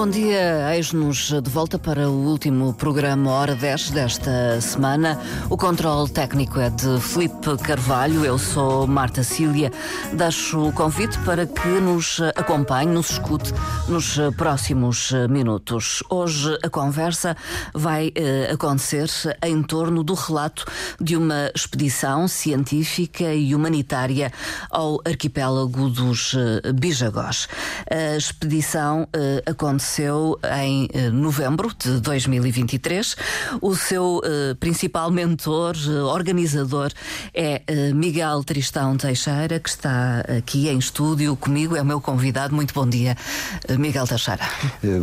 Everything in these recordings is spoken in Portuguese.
Bom dia, eis-nos de volta para o último programa Hora 10 desta semana. O controle técnico é de Felipe Carvalho, eu sou Marta Cília. Deixo o convite para que nos acompanhe, nos escute nos próximos minutos. Hoje a conversa vai eh, acontecer em torno do relato de uma expedição científica e humanitária ao arquipélago dos eh, Bijagós. A expedição eh, em eh, novembro de 2023. O seu eh, principal mentor, eh, organizador, é Miguel Tristão Teixeira, que está aqui em estúdio comigo, é o meu convidado. Muito bom dia, Miguel Teixeira.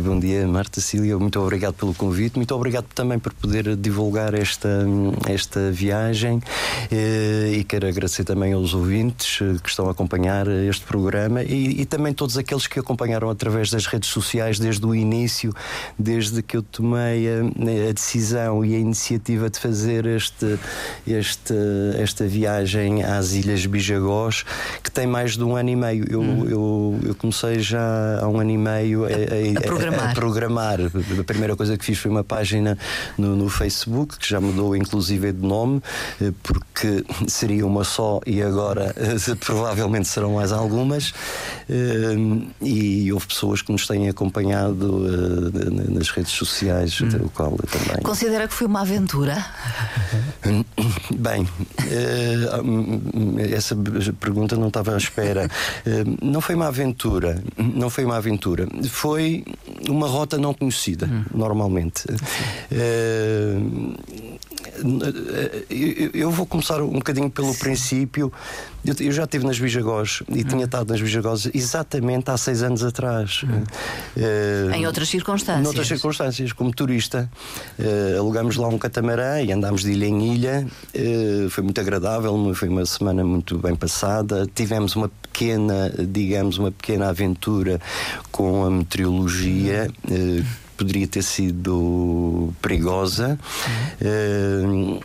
Bom dia, Marta Cília. Muito obrigado pelo convite. Muito obrigado também por poder divulgar esta, esta viagem. E quero agradecer também aos ouvintes que estão a acompanhar este programa e, e também todos aqueles que acompanharam através das redes sociais desde o início, desde que eu tomei a, a decisão e a iniciativa de fazer este, este, esta viagem às Ilhas Bijagós, que tem mais de um ano e meio. Eu, eu, eu comecei já há um ano e meio a, A programar. a programar. A primeira coisa que fiz foi uma página no, no Facebook, que já mudou inclusive de nome, porque seria uma só e agora provavelmente serão mais algumas. Eh, E houve pessoas que nos têm acompanhado eh, nas redes sociais, o qual também. Considera que foi uma aventura? Bem, eh, essa pergunta não estava à espera. Eh, Não foi uma aventura, não foi uma aventura. Foi uma rota não conhecida, normalmente. Eh, eu- Eu vou começar um bocadinho pelo princípio. Eu já estive nas Bijagós e tinha estado nas Bijagós exatamente há seis anos atrás. Eh, Em outras circunstâncias. Noutras circunstâncias, como turista. Eh, alugámos lá um catamarã e andámos de ilha em ilha. Eh, foi muito agradável, foi uma semana muito bem passada. Tivemos uma pequena, digamos, uma pequena aventura com a meteorologia. eh, poderia ter sido perigosa. Eh,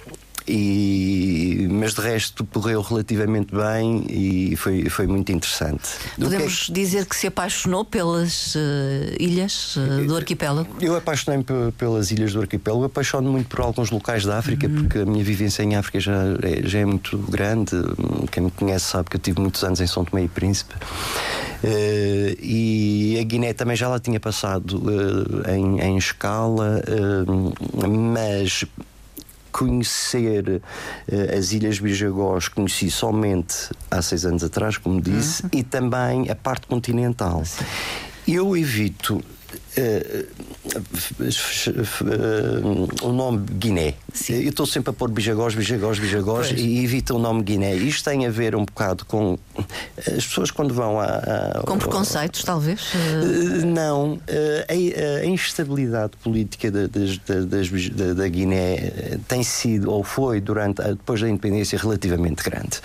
e, mas de resto correu relativamente bem e foi, foi muito interessante. Que é que- Podemos dizer que se apaixonou pelas eh, ilhas eh, do arquipélago? Eu apaixonei-me pe- pelas ilhas do arquipélago, apaixono muito por alguns locais da África, porque a minha vivência em África já é, já é muito grande. Quem me conhece sabe que eu tive muitos anos em São Tomé e Príncipe. Eh, e a Guiné também já lá tinha passado em, em escala, mas conhecer eh, as Ilhas Bijagós conheci somente há seis anos atrás, como disse, e também a parte continental. Eu evito o nome Guiné. Eu estou sempre a pôr Bijagós, Bijagós, Bijagós Pois. e evito o nome Guiné. Isto tem a ver um bocado com as pessoas quando vão a. a- Com preconceitos, talvez? Eh, eh, Não, eh, a, a instabilidade política da, da- Guiné eh, tem sido, ou foi, durante, a- depois da independência, relativamente grande.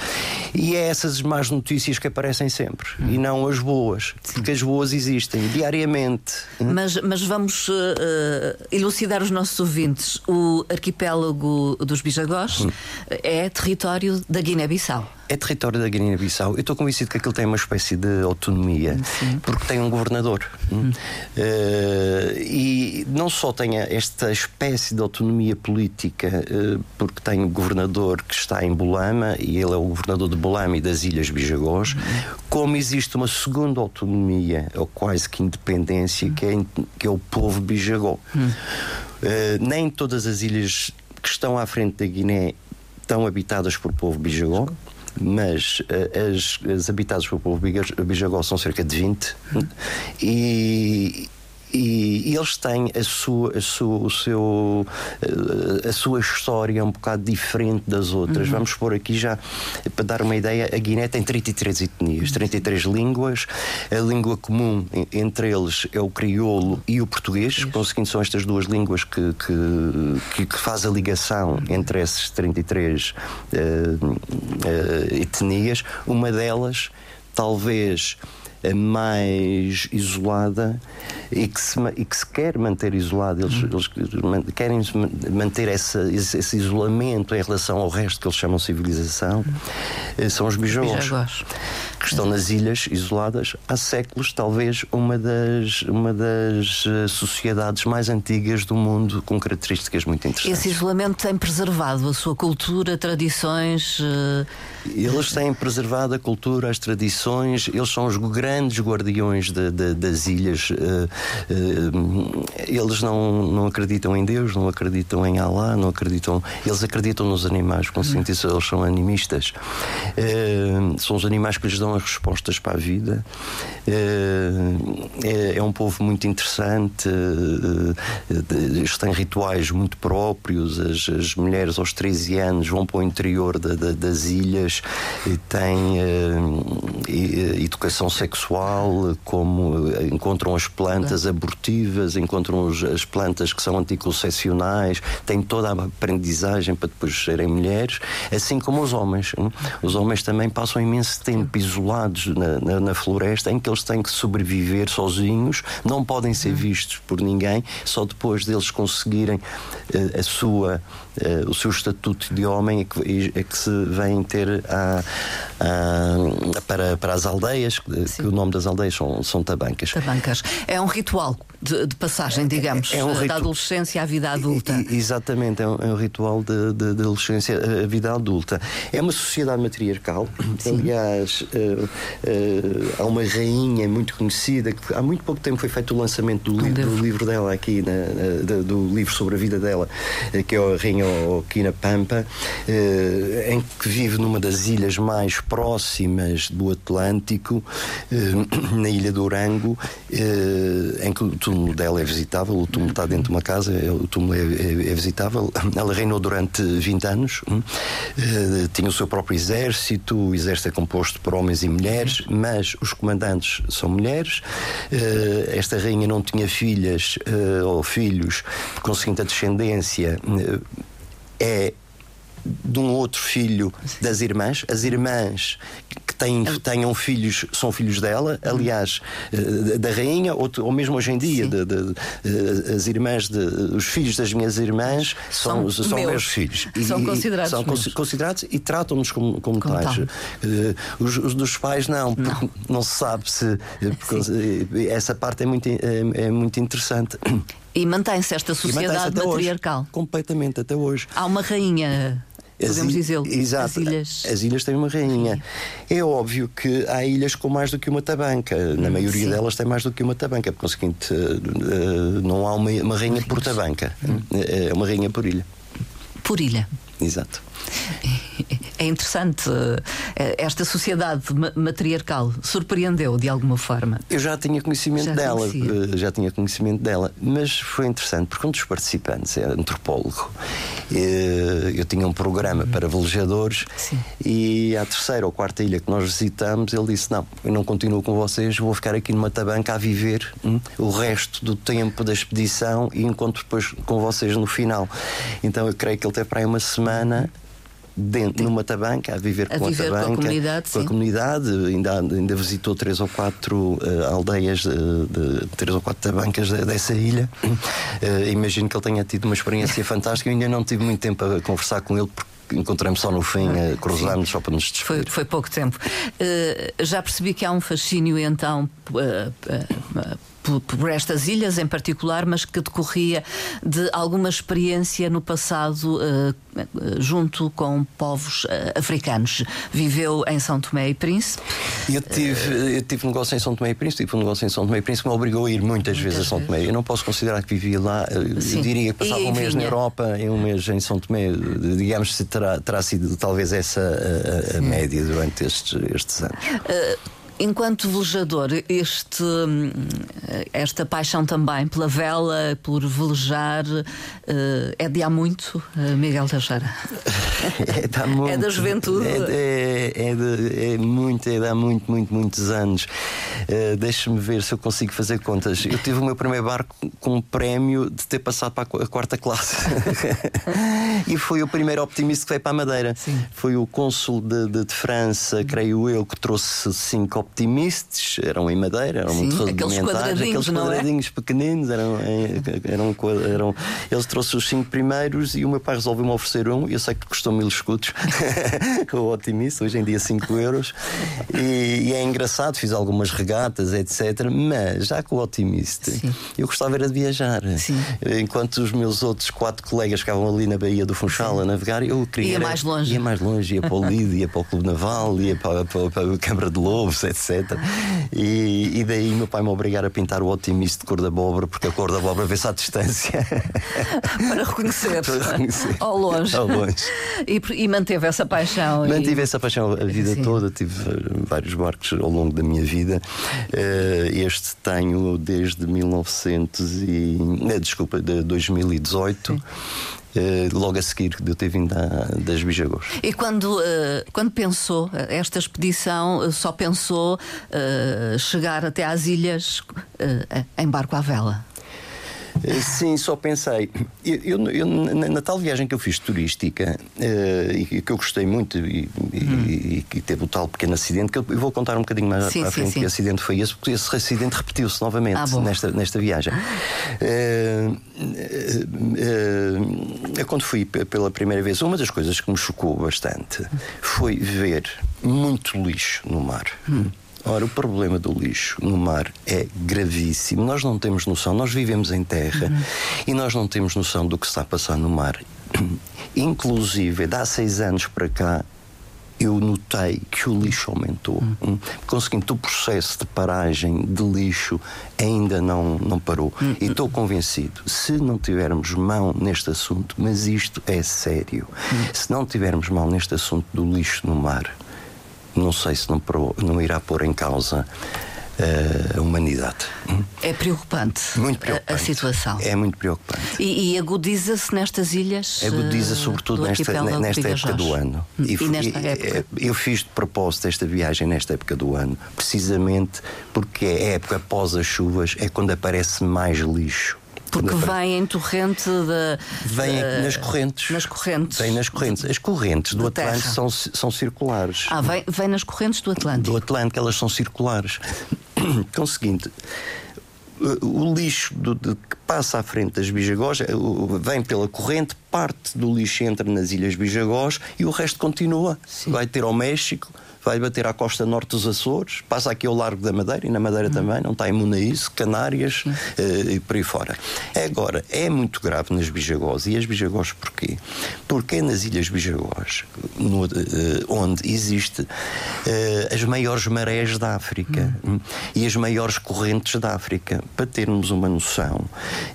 E é essas más notícias que aparecem sempre, e não as boas, porque as boas existem diariamente. Mas, mas vamos eh, eh, elucidar os nossos ouvintes. O arquipélago dos Bijagós é território da Guiné-Bissau. É território da Guiné-Bissau. Eu estou convencido que aquilo tem uma espécie de autonomia, porque tem um governador. hum. Eh, e não só tem esta espécie de autonomia política, eh, porque tem um governador que está em Bolama, e ele é o governador de Bolama e das Ilhas Bijagós, como existe uma segunda autonomia, ou quase que independência, que é, que é o povo Bijagó. Eh, nem todas as ilhas que estão à frente da Guiné estão habitadas por povo bijagó, mas eh, as, as habitadas pelo povo bijagó são cerca de 20 e, e, e eles têm a sua, a sua, o seu, eh, a sua história um bocado diferente das outras. Vamos pôr aqui já, para dar uma ideia, a Guiné tem 33 etnias, 33 línguas. A língua comum en- entre eles é o crioulo e o português, conseguindo são estas duas línguas que, que, que, faz a ligação entre esses 33 eh, eh, etnias. Uma delas, talvez mais isolada e que se, e que se quer manter isolada. Eles, eles man- querem manter essa, esse, isolamento em relação ao resto que eles chamam civilização. eh, São os bijagós. Bijagós. Que estão nas ilhas isoladas há séculos, talvez uma das, uma das eh, sociedades mais antigas do mundo, com características muito interessantes. Esse isolamento tem preservado a sua cultura, tradições. Uh... Eles têm preservado a cultura, as tradições, eles são os grandes guardiões de, de, das ilhas. Uh, eles não, não acreditam em Deus, não acreditam em Allah, não acreditam. Eles acreditam nos animais, com uhum. eles são animistas. são os animais que lhes dão as respostas para a vida. É, é, um povo muito interessante, eles têm rituais muito próprios, as, as mulheres aos 13 anos vão para o interior da, da, das ilhas e têm educação sexual, como encontram as plantas abortivas, encontram as plantas que são anticoncepcionais, têm toda a aprendizagem para depois serem mulheres, assim como os homens. Hein? Os homens também passam imenso tempo isolados na, na, na floresta em que eles têm que sobreviver sozinhos, não podem ser vistos por ninguém, só depois deles conseguirem uh, a sua uh, o seu estatuto de homem é que, é que se vem ter a, a, para, para as aldeias, que o nome das aldeias são, são tabancas. Tabancas. É um ritual de, de passagem, digamos, é, é um da adolescência à vida adulta. Exatamente, é um, é um ritual de, adolescência à vida adulta. É uma sociedade matriarcal. Sim. Aliás, uh, uh, há uma rainha muito conhecida que há muito pouco tempo foi feito o lançamento do, livro, do livro dela aqui, na, do livro sobre a vida dela, que é a Rainha Quina Pampa, uh, em que vive numa das ilhas mais próximas do Atlântico, na ilha do Orango, em que túmulo dela é visitável, o túmulo está dentro de uma casa, é, o túmulo é, é, é visitável. Ela reinou durante 20 anos, uh, tinha o seu próprio exército, o exército é composto por homens e mulheres, mas os comandantes são mulheres. Uh, esta rainha não tinha filhas uh, ou filhos, conseguinte a descendência é de um outro filho das irmãs. As irmãs que têm, tenham filhos são filhos dela, aliás, eh, da rainha, ou, ou mesmo hoje em dia, de, de, de, eh, as irmãs, de, os filhos das minhas irmãs são, são, são meus. meus filhos. São e, considerados. São meus. considerados e tratam-nos como, como, como tais. Uh, os, os, dos pais não, porque não, não se sabe se. essa parte é muito, é, é muito interessante. E mantém-se esta sociedade mantém matriarcal. Hoje, completamente, até hoje. Há uma rainha podemos dizê-lo. Exato. As ilhas... As ilhas têm uma rainha. É óbvio que há ilhas com mais do que uma tabanca. Na maioria Sim. delas tem mais do que uma tabanca. Por conseguinte, eh, não há uma, uma rainha por tabanca. Hum. É uma rainha por ilha. Por ilha. Exato. É interessante. Eh, esta sociedade matriarcal surpreendeu de alguma forma? Eu já tinha conhecimento já dela, conhecia. Eh, já tinha conhecimento dela, mas foi interessante porque um dos participantes é antropólogo. Eh, eu tinha um programa para velejadores Sim. e à terceira ou quarta ilha que nós visitamos, ele disse: Não, eu não continuo com vocês, vou ficar aqui numa tabanca a viver hum, o resto do tempo da expedição e encontro depois com vocês no final. Então eu creio que ele teve para aí uma semana dentro, numa tabanca, a viver a com viver a tabanca, com a comunidade, com a comunidade ainda, ainda visitou três ou quatro uh, aldeias, de, de, três ou quatro tabancas dessa ilha. Uh, imagino que ele tenha tido uma experiência fantástica. Eu ainda não tive muito tempo a conversar com ele porque encontramos só no fim, cruzamos só para nos despedir. Foi, foi pouco tempo. Uh, já percebi que há um fascínio então uh, uh, por, por, estas ilhas em particular, mas que decorria de alguma experiência no passado uh, junto com povos uh, africanos. Viveu em São Tomé e Príncipe. Eu tive, eu tive um negócio em São Tomé e Príncipe, tive um negócio em São Tomé e Príncipe que me obrigou a ir muitas, muitas vezes a São Tomé. Eu não posso considerar que vivia lá, Sim. eu diria que passava e, um mês vinha. na Europa e um mês em São Tomé. Digamos que terá, terá sido talvez essa a, a média durante estes, estes anos. Uh, Enquanto velejador, este, hum, esta paixão também pela vela, por velejar, eh, é de há muito, eh, Miguel Teixeira? É, muito, é da juventude? É, é, é, de, é muito, é de há muito, muito, muitos anos. Uh, Deixa-me ver se eu consigo fazer contas. Eu tive o meu primeiro barco com um prémio de ter passado para a quarta classe. e foi o primeiro optimista que veio para a Madeira. Sim. Foi o cônsul de, de, de França, creio eu, que trouxe cinco optimistas, eram em madeira, eram Sim, muito rudimentares, aqueles quadradinhos é? pequeninos, eram, eram, eram, eles trouxeram os cinco primeiros e o meu pai resolveu-me oferecer um, eu sei que custou mil escudos, o otimista, hoje em dia 5 euros, e, e, é engraçado, fiz algumas regatas, etc. Mas já com o otimista, Sim. eu gostava era de viajar. Sim. Enquanto os meus outros quatro colegas ficavam ali na Baía do Funchal a navegar, eu queria. Ia mais longe. Ia mais longe, ia para o Lido, ia para o Clube Naval, ia para, para, para a Câmara de Lobos, etc. E, e daí meu pai me obrigar a pintar o otimista de cor da abóbora, porque a cor da abóbora vê-se à distância. Para reconhecer. Para reconhecer. Ao longe. Ao longe. E, e manteve essa paixão. Mantive e... essa paixão a vida Sim. toda. Tive vários barcos ao longo da minha vida. Eh, este tenho desde 1900 e. Eh, desculpa, de 2018. Sim. Uh, logo a seguir de eu ter vindo da, das Bijagós. E quando, uh, quando pensou esta expedição, uh, só pensou chegar até às ilhas em barco à vela? Eh, sim, só pensei. Eu, eu, eu na, tal viagem que eu fiz turística uh, e que eu gostei muito e, hum. e, que teve o tal pequeno acidente, que eu, eu vou contar um bocadinho mais sim, à frente sim, que acidente foi esse, porque esse acidente repetiu-se novamente ah, nesta, nesta viagem. Uh, uh, quando fui pela primeira vez, uma das coisas que me chocou bastante foi ver muito lixo no mar. Hum. Ora, o problema do lixo no mar é gravíssimo. Nós não temos noção, nós vivemos em terra uhum. e nós não temos noção do que está a passar no mar. Inclusive, de há seis anos para cá, eu notei que o lixo aumentou. Hum. Conseguindo, o processo de paragem de lixo ainda não, não parou. Hum. E estou convencido, se não tivermos mão neste assunto, mas isto é sério, hum. se não tivermos mão neste assunto do lixo no mar, não sei se não, não irá pôr em causa uh, a humanidade. É preocupante, muito preocupante. A, a situação. É muito preocupante. E, e agudiza-se nestas ilhas? Agudiza sobretudo nesta, nesta época do ano. E, e nesta época? Eu fiz de propósito esta viagem nesta época do ano, precisamente porque é a época após as chuvas, é quando aparece mais lixo. Porque vem em torrente de. Vem uh, nas correntes. Nas correntes. Vem nas correntes. As correntes do Atlântico são, são circulares. Ah, vem, vem nas correntes do Atlântico. Do Atlântico, elas são circulares. Com o seguinte. O lixo do, de, que passa à frente das Bijagós vem pela corrente, parte do lixo entra nas Ilhas Bijagós e o resto continua. Sim. Vai ter ao México, vai bater à costa norte dos Açores, passa aqui ao Largo da Madeira e na Madeira hum. também, não está imune a isso, Canárias uh, e por aí fora. Agora, é muito grave nas Bijagós. E as Bijagós porquê? Porque é nas Ilhas Bijagós no, uh, onde existe uh, as maiores marés da África hum. e as maiores correntes da África. Para termos uma noção,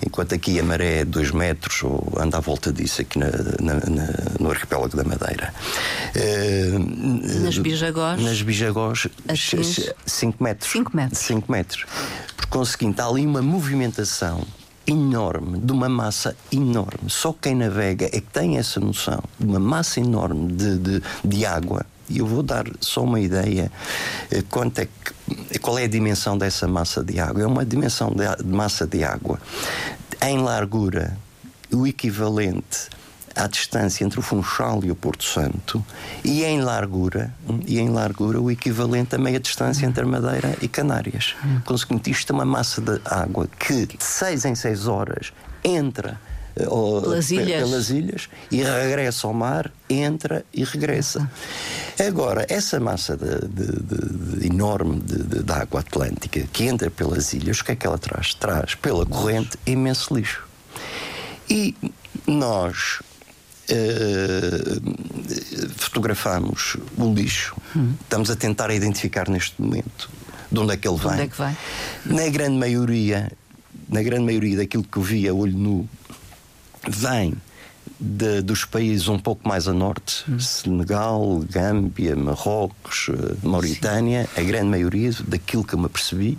enquanto aqui a maré é 2 metros, ou anda à volta disso aqui na, na, na, no arquipélago da Madeira. nas Bijagós Bijagós. Nas Bijagós, 5 metros. 5 metros. 5 metros. Por conseguinte, há ali uma movimentação enorme, de uma massa enorme. Só quem navega é que tem essa noção de uma massa enorme de, de, de água. E eu vou dar só uma ideia eh, quanto é que, qual é a dimensão dessa massa de água. É uma dimensão de, de massa de água em largura, o equivalente à distância entre o Funchal e o Porto Santo e em largura e em largura o equivalente a meia distância entre a Madeira e Canárias. Conseguinte, isto é uma massa de água que de 6 em 6 horas entra eh, pelas ilhas. pelas ilhas e regressa ao mar, entra e regressa. Agora, essa massa de, de, de, enorme de, água atlântica que entra pelas ilhas, o que é que ela traz? Traz pela corrente imenso lixo. E nós Uh, fotografamos o lixo, hum. estamos a tentar identificar neste momento de onde é que ele vem. É que vai? Na grande maioria, na grande maioria daquilo que eu vi a olho nu, vem de, dos países um pouco mais a norte, hum. Senegal, Gâmbia, Marrocos, eh, Mauritânia, Sim. a grande maioria daquilo que eu me apercebi.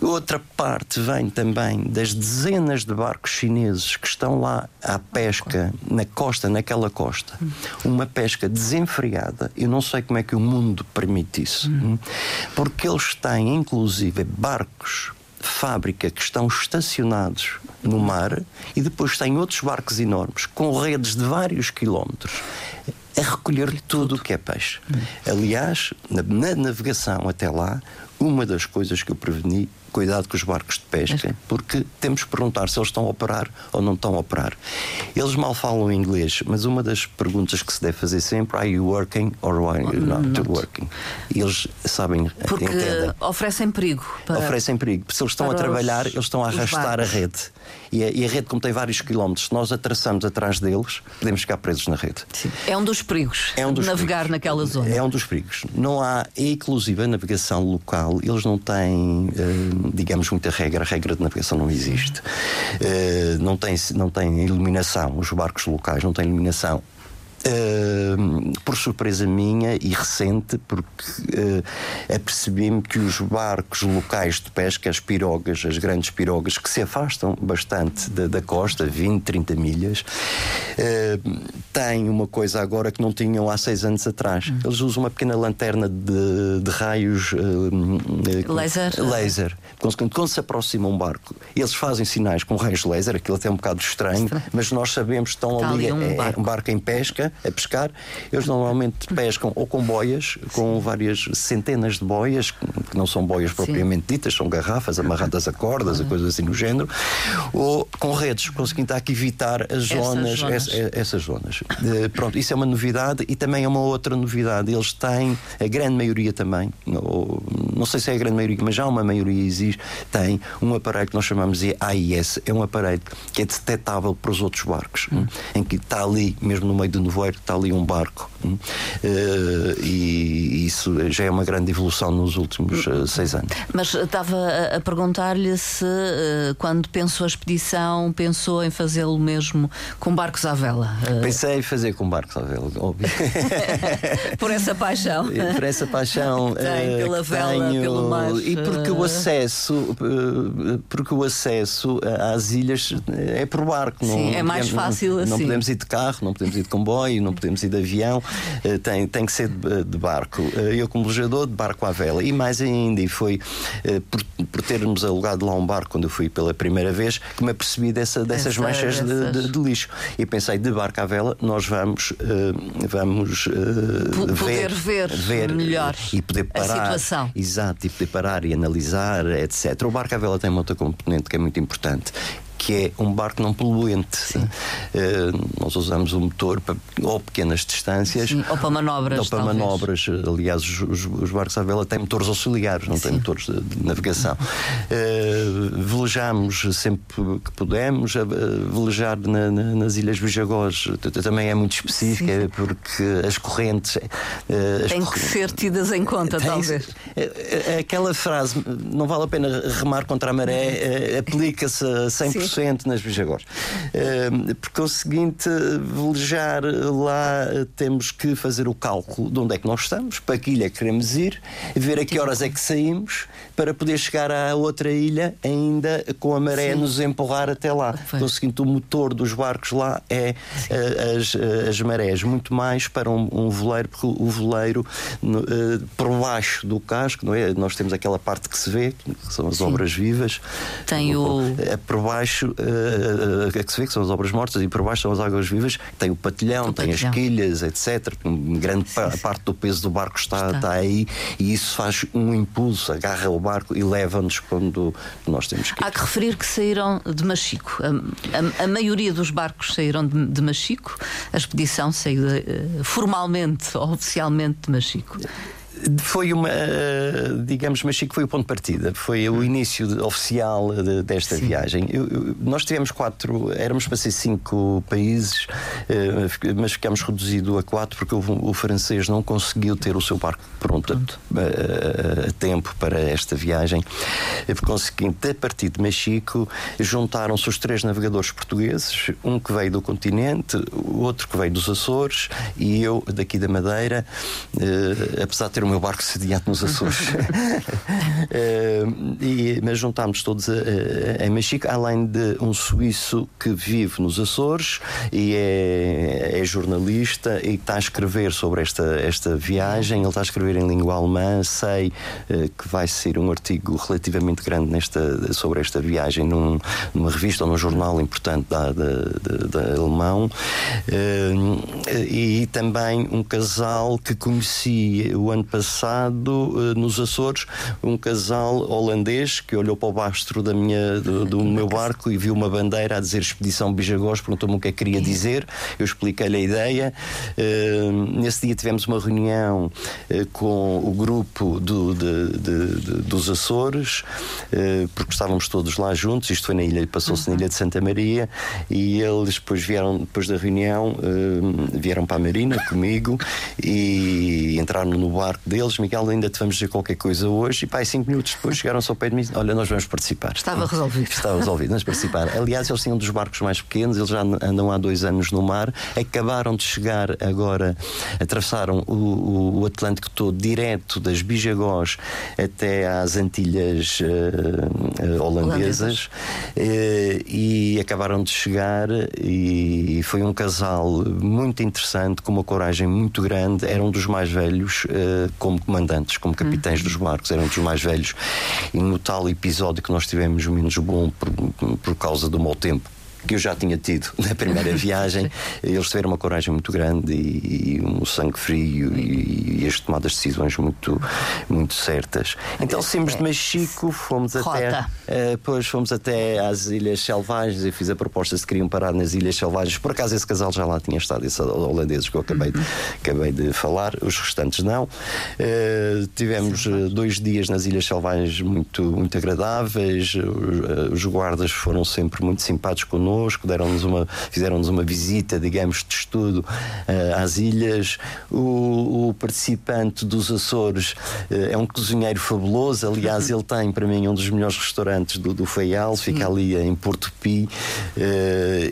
Outra parte vem também das dezenas de barcos chineses que estão lá à pesca na costa, naquela costa. Hum. Uma pesca desenfreada. Eu não sei como é que o mundo permite isso. Hum. Porque eles têm, inclusive, barcos fábrica que estão estacionados no mar e depois tem outros barcos enormes com redes de vários quilómetros a recolher tudo o que é peixe. Aliás, na, na navegação até lá, uma das coisas que eu preveni cuidado com os barcos de pesca, porque temos que perguntar se eles estão a operar ou não estão a operar. Eles mal falam inglês, mas uma das perguntas que se deve fazer sempre é: Are you working or are you not, not. working? E eles sabem, porque entendem. oferecem perigo. Para, oferecem perigo. Se eles estão a trabalhar, os, eles estão a arrastar a rede. E a, e a, rede, como tem vários quilómetros, se nós atravessamos atrás deles, podemos ficar presos na rede. Sim. É um dos perigos. É um dos navegar perigos. naquela zona. É um dos perigos. Não há, é inclusive a navegação local, eles não têm. Uh, digamos, muita regra. A regra de navegação não existe. Uh, não, tem, não tem iluminação. Os barcos locais não têm iluminação. Uh, por surpresa minha e recente, porque uh, apercebi-me que os barcos locais de pesca, as pirogas, as grandes pirogas, que se afastam bastante da, da costa, 20, 30 milhas, uh, têm uma coisa agora que não tinham há seis anos atrás. Hum. Eles usam uma pequena lanterna de, de raios uh, laser. laser. Quando, quando se aproxima um barco, eles fazem sinais com raios laser, aquilo até é um bocado estranho, estranho. mas nós sabemos que estão Está ali, ali um, é, barco. É um barco em pesca a pescar, eles normalmente pescam ou com boias, com várias centenas de boias, que não são boias propriamente Sim. ditas, são garrafas amarradas a cordas, a coisas assim no género, ou com redes, conseguindo aqui evitar as zonas, zonas. Essas, essas zonas. Uh, pronto, isso é uma novidade e também é uma outra novidade. Eles têm, a grande maioria também, ou, não sei se é a grande maioria, mas já uma maioria existe, tem um aparelho que nós chamamos de AIS, é um aparelho que é detectável para os outros barcos, hum. em que está ali, mesmo no meio do nevoeiro, está ali um barco. Uh, e isso já é uma grande evolução nos últimos uh, seis anos. Mas estava a, perguntar-lhe se, uh, quando pensou a expedição, pensou em fazê-lo mesmo com barcos à vela. Pensei em fazer com barcos à vela, óbvio. Por essa paixão. Por essa paixão. Tem, pela vela, tenho, pelo mar. E porque o acesso, porque o acesso às ilhas é por barco. Sim, não, é mais podemos, fácil não, assim. Não podemos ir de carro, não podemos ir de comboio, não podemos ir de avião, eh, tem, tem que ser de, de barco. Eh, eu, como velejador, de barco à vela. E mais ainda, e foi eh, por, por termos alugado lá um barco quando eu fui pela primeira vez que me apercebi dessa, dessas Essa, manchas de, de, de, lixo. E pensei, de barco à vela, nós vamos, vamos poder ver, ver, melhor e poder parar. A situação. Exato, e poder parar e analisar, etc. O barco à vela tem uma outra componente que é muito importante que é um barco não poluente. Uh, nós usamos o motor para ou pequenas distâncias Sim, ou para manobras. Ou para talvez. manobras. Aliás, os, os, barcos à vela têm motores auxiliares, não Sim. têm motores de, de navegação. Uh, velejamos sempre que podemos. Uh, velejar na, na, nas Ilhas Bijagós também é muito específica, Sim. porque as correntes. Uh, Têm que ser tidas em conta, tem, talvez. Aquela frase, não vale a pena remar contra a maré, aplica-se a 100% nas Bijagós. Uh, porque é o seguinte, velejar lá temos que fazer o cálculo de onde é que nós estamos, para que ilha queremos ir, ver a que horas é que saímos, para poder chegar à outra ilha ainda com a maré Sim. nos empurrar até lá. Então, o seguinte, o motor dos barcos lá é uh, as, uh, as marés, muito mais para um, um veleiro, porque o veleiro uh, por baixo do casco, não é? Nós temos aquela parte que se vê, que são as Sim. obras vivas. Tem o. Por baixo uh, uh, que se vê que são as obras mortas e por baixo são as águas vivas. Tem o patilhão, o tem patilhão. as quilhas, etc. Grande parte do peso do barco está, está. está, aí e isso faz um impulso, agarra o barco e leva-nos quando nós temos que ir. Há que referir que saíram de Machico. A, a, a maioria dos barcos saíram de, de Machico. A expedição saiu uh, formalmente, oficialmente de Machico. Foi uma, digamos, mas que foi o ponto de partida, foi o início de, oficial de, desta Sim. viagem. Eu, eu, nós tivemos quatro, éramos para ser cinco países, uh, mas ficámos reduzido a quatro porque o, o, francês não conseguiu ter o seu barco pronto. A, a, a, tempo para esta viagem. Por conseguinte, a partir de Mexico, juntaram-se os três navegadores portugueses, um que veio do continente, o outro que veio dos Açores e eu daqui da Madeira, uh, apesar de ter uma meu barco sediado nos Açores. uh, e, mas juntámos todos a, a, em Mexico, além de um suíço que vive nos Açores e é, é jornalista e está a escrever sobre esta, esta viagem. Ele está a escrever em língua alemã. Sei uh, que vai ser um artigo relativamente grande nesta, sobre esta viagem num, numa revista ou num jornal importante da, da, da, da alemão. Uh, e também um casal que conheci o ano passado uh, nos Açores, um casal holandês que olhou para o bastro da minha, do, do meu barco e viu uma bandeira a dizer Expedição Bijagós, perguntou-me o que é que queria dizer. Eu expliquei-lhe a ideia. Uh, nesse dia tivemos uma reunião uh, com o grupo do, de, de, de, dos Açores, porque estávamos todos lá juntos. Isto foi na ilha, passou-se uhum. na ilha de Santa Maria, e eles depois vieram, depois da reunião, vieram para a Marina comigo e entraram no barco deles. Miguel, ainda te vamos dizer qualquer coisa hoje. E pá, cinco minutos depois chegaram-se ao pé de mim: Olha, nós vamos participar. Estava resolvido. Estava resolvido, vamos participar. Aliás, eles tinham um dos barcos mais pequenos, eles já andam há dois anos no mar, acabaram de chegar agora, atravessaram o, o, o Atlântico todo, direto das Bijagós até às Antilhas uh, uh, holandesas, uh, e acabaram de chegar. E foi um casal muito interessante, com uma coragem muito grande. Era um dos mais velhos como comandantes, como capitães uhum. dos barcos, eram dos mais velhos. E no tal episódio que nós tivemos menos bom por, por causa do mau tempo que eu já tinha tido na primeira viagem. Eles tiveram uma coragem muito grande e, e um sangue frio e, e as tomadas de decisões muito, muito certas. Então saímos de Mexico, fomos até, uh, depois fomos até às Ilhas Selvagens e fiz a proposta se queriam parar nas Ilhas Selvagens. Por acaso esse casal já lá tinha estado, esses holandeses que eu acabei, de, acabei de falar, os restantes não. Uh, tivemos uh, dois dias nas Ilhas Selvagens muito, muito agradáveis, os guardas foram sempre muito simpáticos connosco connosco, deram-nos uma, fizeram-nos uma visita, digamos, de estudo uh, às ilhas. O, o, participante dos Açores uh, é um cozinheiro fabuloso, aliás, ele tem para mim um dos melhores restaurantes do, do Feial, fica ali em Porto Pi, uh,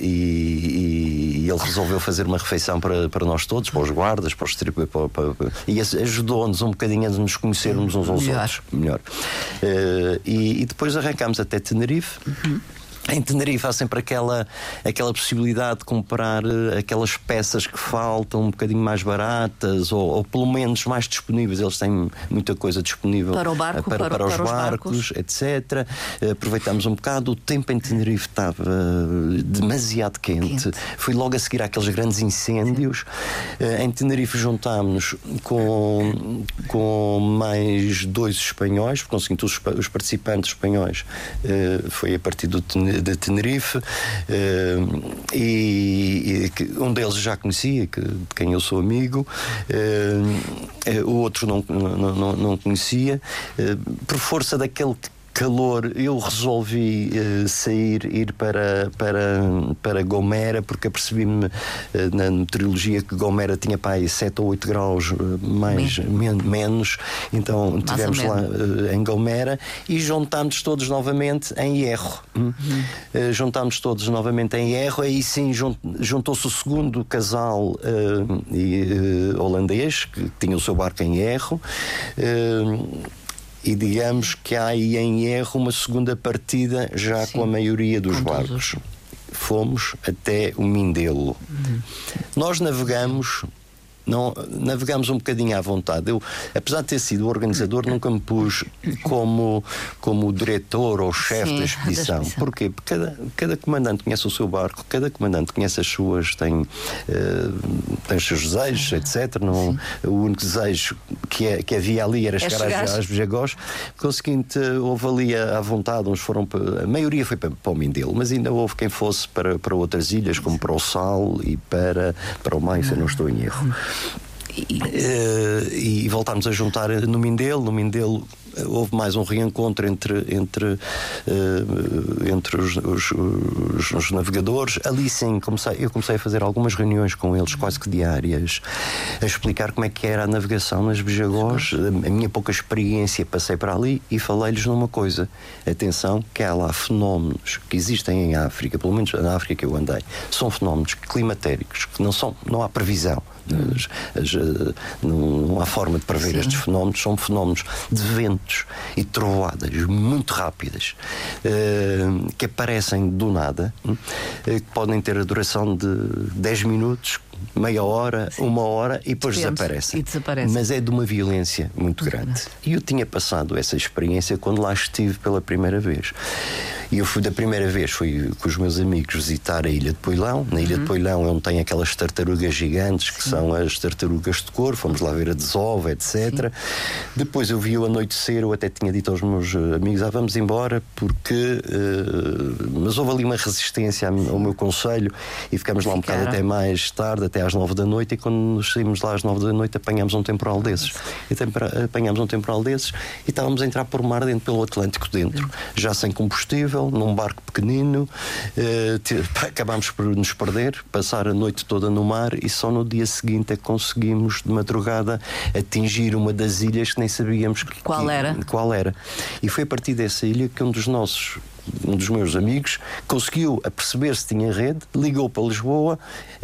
e, e, ele resolveu fazer uma refeição para, para nós todos, para os guardas, para os para, e ajudou-nos um bocadinho a nos conhecermos uns aos melhor. outros melhor. E, e, depois arrancámos até Tenerife. Uhum. Em Tenerife há sempre aquela, aquela possibilidade de comprar eh, aquelas peças que faltam um bocadinho mais baratas ou, ou pelo menos mais disponíveis. Eles têm muita coisa disponível para, o barco, para, para, para, os, para barcos, os, barcos, etc. Aproveitamos um bocado. O tempo em Tenerife estava demasiado quente. quente. Foi logo a seguir àqueles grandes incêndios. Sim. Eh, em Tenerife juntámos com, com mais dois espanhóis, porque conseguimos os, os participantes espanhóis. Eh, foi a partir do Tenerife de Tenerife uh, e, e, um deles já conhecia, que, de quem eu sou amigo, uh, o outro não, não, não, não conhecia, por força daquele calor, eu resolvi uh, sair, ir para, para, para Gomera, porque apercebi-me uh, na meteorologia que Gomera tinha aí 7 ou 8 graus uh, mais, men menos. Então estivemos lá em Gomera e juntámos todos novamente em Erro. Hum? Uhum. juntámos todos novamente em Erro, aí sim juntou-se o segundo casal holandês que tinha o seu barco em Erro e digamos que há aí em erro uma segunda partida já Sim. com a maioria dos barcos. Todos. Fomos até o Mindelo. Uhum. Nós navegamos não navegamos um bocadinho à vontade. Eu, apesar de ter sido organizador, nunca me pus como, como diretor ou chefe da expedição. Porquê? Porque cada, cada comandante conhece o seu barco, cada comandante conhece as suas, tem, uh, tem os seus desejos, etc. Não, o único desejo que, é, que havia ali era é chegar, chegar às, Bejagós. o seguinte, houve ali à vontade, uns foram para, a maioria foi para, para o Mindelo, mas ainda houve quem fosse para, para outras ilhas, como para o Sal e para, para o Maio, se eu não estou em erro. E, uh, e voltámos a juntar no Mindelo. No Mindelo eh, houve mais um reencontro entre, entre, uh, entre os, os, os, os, navegadores. Ali sim, comecei, eu comecei a fazer algumas reuniões com eles, quase que diárias, a explicar como é que era a navegação nas Bijagós, a minha pouca experiência. Passei para ali e falei-lhes numa coisa: atenção, que há lá fenómenos que existem em África, pelo menos na África que eu andei, são fenómenos climatéricos, que não, são, não há previsão As, as, eh, não há forma de prever Sim. estes fenómenos, são fenómenos de ventos e trovoadas muito rápidas uh, que aparecem do nada, uh, que podem ter a duração de 10 minutos, meia hora, Sim. uma hora e depois desaparecem. E desaparece. Mas é de uma violência muito grande. E eu tinha passado essa experiência quando lá estive pela primeira vez. E eu fui da primeira vez, fui com os meus amigos visitar a Ilha de Poilão. Na Ilha uhum. de Poilão é onde tem aquelas tartarugas gigantes que Sim. são as tartarugas de cor. Fomos lá ver a desova, etc. Sim. Depois eu vi o anoitecer, eu até tinha dito aos meus eh, amigos: ah, vamos embora, porque. Uh, mas houve ali uma resistência ao meu conselho e ficamos lá um bocado até mais tarde, até às nove da noite. E quando nos saímos lá às nove da noite, apanhámos um temporal desses. E apanhámos um temporal desses e estávamos a entrar por mar dentro pelo Atlântico dentro, já sem combustível num barco pequenino, eh, acabámos por nos perder, passar a noite toda no mar e só no dia seguinte é que conseguimos, de madrugada, atingir uma das ilhas que nem sabíamos qual que, era. Qual era. E foi a partir dessa ilha que um dos nossos um dos meus amigos, conseguiu aperceber se tinha rede, ligou para Lisboa,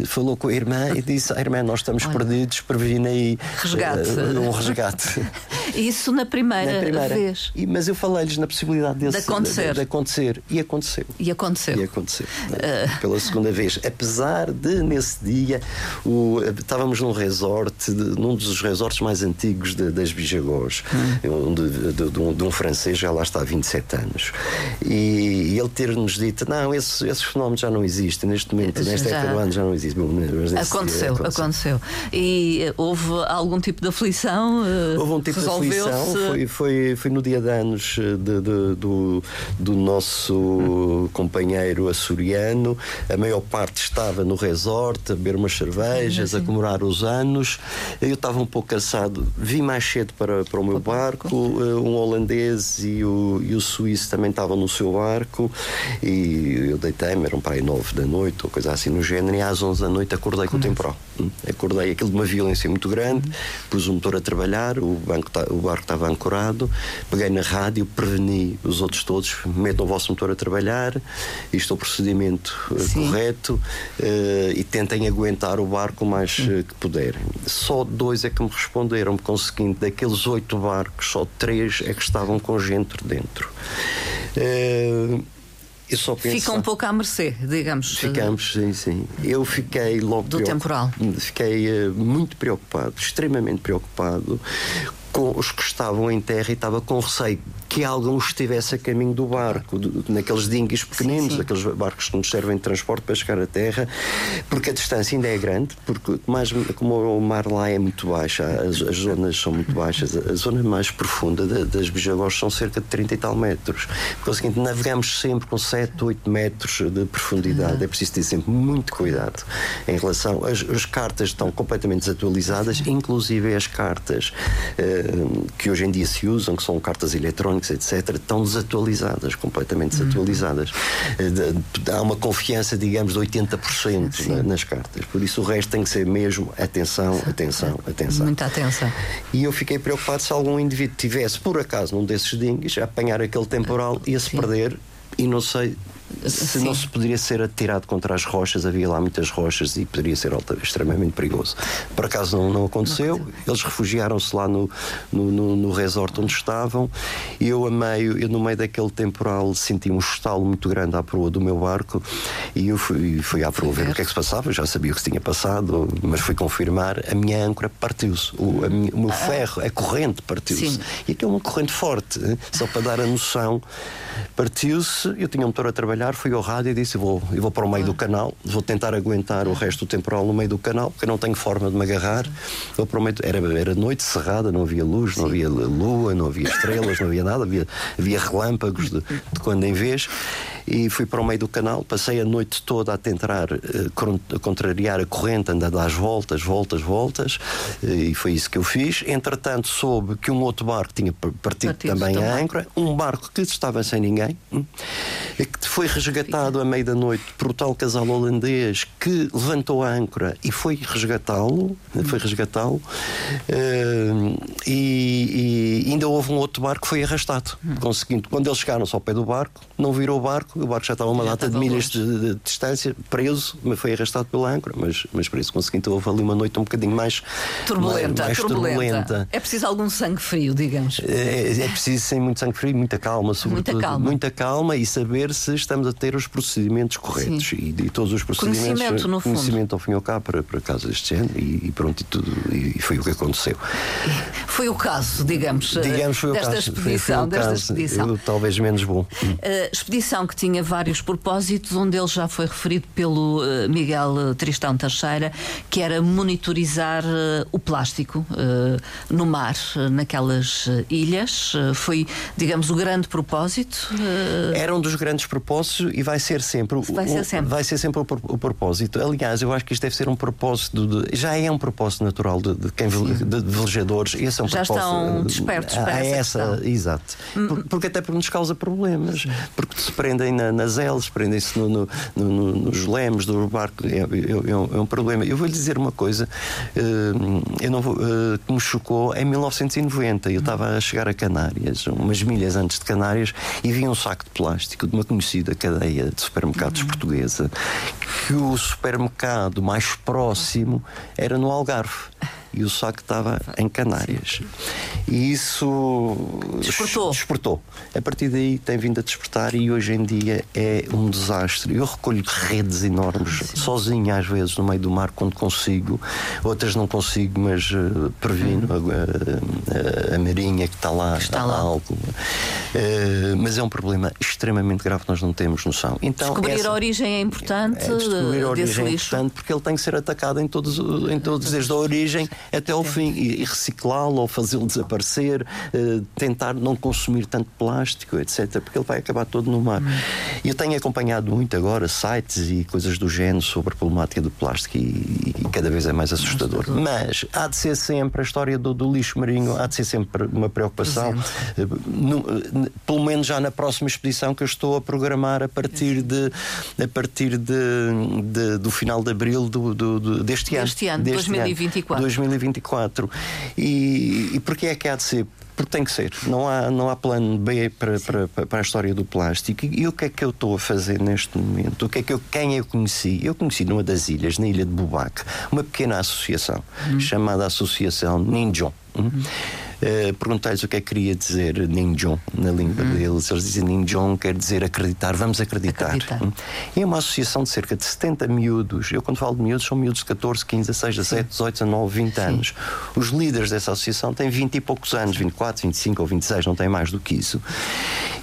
falou com a irmã e disse: ah, Irmã, nós estamos Olha, perdidos, previne aí resgate. Uh, um resgate. Isso na primeira, na primeira. vez. E, mas eu falei-lhes na possibilidade desse, de, acontecer. De, de, acontecer. E aconteceu. E aconteceu. E aconteceu. Uh... Pela segunda vez. Apesar de, nesse dia, o, estávamos num resort, de, num dos resorts mais antigos de, das Bijagós, hum. um, de um francês, já lá está há 27 anos. E e, ele ter-nos dito: não, esses, esses, fenómenos já não existem, neste momento, nesta época do ano já não existem. Aconteceu, dia, aconteceu. E eh, houve algum tipo de aflição? Eh, houve um tipo de aflição, foi, foi, foi no dia de anos eh, de, de, do, do nosso hum. companheiro açoriano. A maior parte estava no resort a beber umas cervejas, a comemorar os anos. Eu estava um pouco cansado, vim mais cedo para, para o meu barco. Um holandês e o, e o suíço também estavam no seu barco e eu deitei-me, era um pai nove da noite ou coisa assim no género, e às onze da noite acordei com o temporal. Hum, acordei aquilo de uma violência muito grande, pus o motor a trabalhar, o, banco, o barco estava ancorado, peguei na rádio, preveni os outros todos, metam o vosso motor a trabalhar, isto é o procedimento eh, Sim. correto uh, e tentem aguentar o barco o mais uh, que puderem. Só dois é que me responderam, conseguindo daqueles oito barcos, só três é que estavam com gente dentro. Uh, eu só penso, Fica um pouco à mercê, digamos. Ficamos, sim, sim. Eu fiquei logo. Do temporal. Fiquei uh, muito preocupado, extremamente preocupado com os que estavam em terra e estava com receio que algum estivesse a caminho do barco, naqueles dingues pequeninos, sim, sim. aqueles barcos que nos servem de transporte para chegar à terra, porque a distância ainda é grande, porque mais, como o mar lá é muito baixa, as, as zonas são muito baixas, a, zona mais profunda de, das Bijagós são cerca de 30 e tal metros. Por seguinte, navegamos sempre com 7, 8 metros de profundidade. É preciso ter sempre muito cuidado em relação. As, as cartas estão completamente desatualizadas, inclusive as cartas uh, que hoje em dia se usam, que são cartas eletrónicas etc., estão desatualizadas, completamente uhum. desatualizadas. Uhum. Há uma confiança, digamos, de 80% na, nas cartas. Por isso o resto tem que ser mesmo atenção, atenção, atenção. Muita atenção. E eu fiquei preocupado se algum indivíduo tivesse, por acaso, num desses dingues, a apanhar aquele temporal, ia-se perder e não sei se não se poderia ser atirado contra as rochas, havia lá muitas rochas e poderia ser extremamente perigoso. Por acaso não, não aconteceu, eles refugiaram-se lá no, no, no, no, resort onde estavam. E eu, a meio, eu, no meio daquele temporal, senti um estalo muito grande à proa do meu barco e eu fui, fui à proa ver o que é que se passava. Eu já sabia o que se tinha passado, mas fui confirmar. A minha âncora partiu-se, o, o meu ah. ferro, a corrente partiu-se. E aquilo é uma corrente forte, só para dar a noção, partiu-se. Eu tinha um motor a trabalhar trabalhar, fui ao rádio e disse: vou, eu vou para o meio do canal, vou tentar aguentar o resto do temporal no meio do canal, porque não tenho forma de me agarrar. Eu prometo, era, era noite cerrada, não havia luz, não havia lua, não havia estrelas, não havia nada, havia, havia relâmpagos de, de quando em vez e fui para o meio do canal. Passei a noite toda a tentar uh, contrariar a corrente, andar às voltas, voltas, voltas, uh, e foi isso que eu fiz. Entretanto, soube que um outro barco tinha partido também, também a âncora, um barco que estava sem ninguém, hum, que foi resgatado à meia da noite por tal casal holandês que levantou a âncora e foi resgatá-lo, foi resgatá-lo, uh, e, e, ainda houve um outro barco que foi arrastado. Conseguindo, quando eles chegaram-se ao pé do barco, não virou o barco, o barco já estava a uma já data de milhas de, de, distância, preso, mas foi arrastado pela âncora, mas, mas por isso consegui, então houve ali uma noite um bocadinho mais turbulenta. Mais, mais turbulenta. turbulenta. É preciso algum sangue frio, digamos. É, é preciso sem muito sangue frio e muita calma, sobretudo. Muita calma. Muita calma e saber se estamos a ter os procedimentos corretos e, e, todos os procedimentos. Conhecimento, no conhecimento ao fim e ao cabo para, para casos deste género e, e, pronto, e tudo. E foi o que aconteceu. Foi o caso, digamos, digamos foi desta o caso. expedição. Foi, foi desta expedição. Eu, talvez menos bom. Uh, expedição que tinha vários propósitos, um deles já foi referido pelo uh, Miguel Tristão Teixeira, que era monitorizar uh, o plástico no mar, naquelas ilhas. foi, digamos, o grande propósito. Era um dos grandes propósitos e vai ser sempre. Vai ser sempre. Vai ser sempre o, o propósito. Aliás, eu acho que isto deve ser um propósito, de, já é um propósito natural de, de quem de, de velejadores. Esse é um já propósito. estão despertos para essa, essa Exato. Hum. Porque até porque nos causa problemas. Porque se prendem na, nas eles, prendem-se no, no, no, nos lemes do barco. É, é, é, um, problema. Eu vou-lhe dizer uma coisa eu não vou, que me chocou em 1990. Eu estava a chegar a Canárias, umas milhas antes de Canárias, e vi um saco de plástico de uma conhecida cadeia de supermercados uhum. portuguesa que o supermercado mais próximo era no Algarve e o saco estava em Canárias. E isso despertou. despertou. A partir daí tem vindo a despertar e hoje em dia é um desastre. Eu recolho redes enormes, Sim. sozinho às vezes, no meio do mar, quando consigo. Outras não consigo, mas uh, previno hum. a, a, a, marinha que está lá, está lá. algo. Uh, mas é um problema extremamente grave que nós não temos noção. Então, descobrir essa, a origem é importante. É, descobrir a origem é importante porque ele tem que ser atacado em todos, em todos desde a origem até ao fim e, e reciclá-lo ou fazê-lo desaparecer, uh, tentar não consumir tanto plástico, etc., porque ele vai acabar todo no mar. Hum. Eu tenho acompanhado muito agora sites e coisas do género sobre a problemática do plástico e, e cada vez é mais assustador. Mas há de ser sempre a história do, do lixo marinho, há de ser sempre uma preocupação, uh, no, pelo menos já na próxima expedição que eu estou a programar a partir de a partir de, de do final de abril do, do, deste ano. Deste ano, deste 2024. Ano, 2024. E, e porquê é que há de ser? porque tem que ser. Não há, não há plano B para, para, para a história do plástico. E o que é que eu estou a fazer neste momento? O que é que eu, quem eu conheci? Eu conheci numa das ilhas, na ilha de Bubac, uma pequena associação hum. chamada Associação Ninjon. Hum? Uh, Perguntei-lhes o que é que queria dizer Ninjon na língua hum. deles. Eles dizem Ninjon quer dizer acreditar, vamos acreditar. acreditar. Hum? É uma associação de cerca de 70 miúdos. Eu, quando falo de miúdos, são miúdos de 14, 15, 16, 17, 18, 19, 20 Sim. anos. Os líderes dessa associação têm 20 e poucos anos, 24, 25 ou 26, não têm mais do que isso.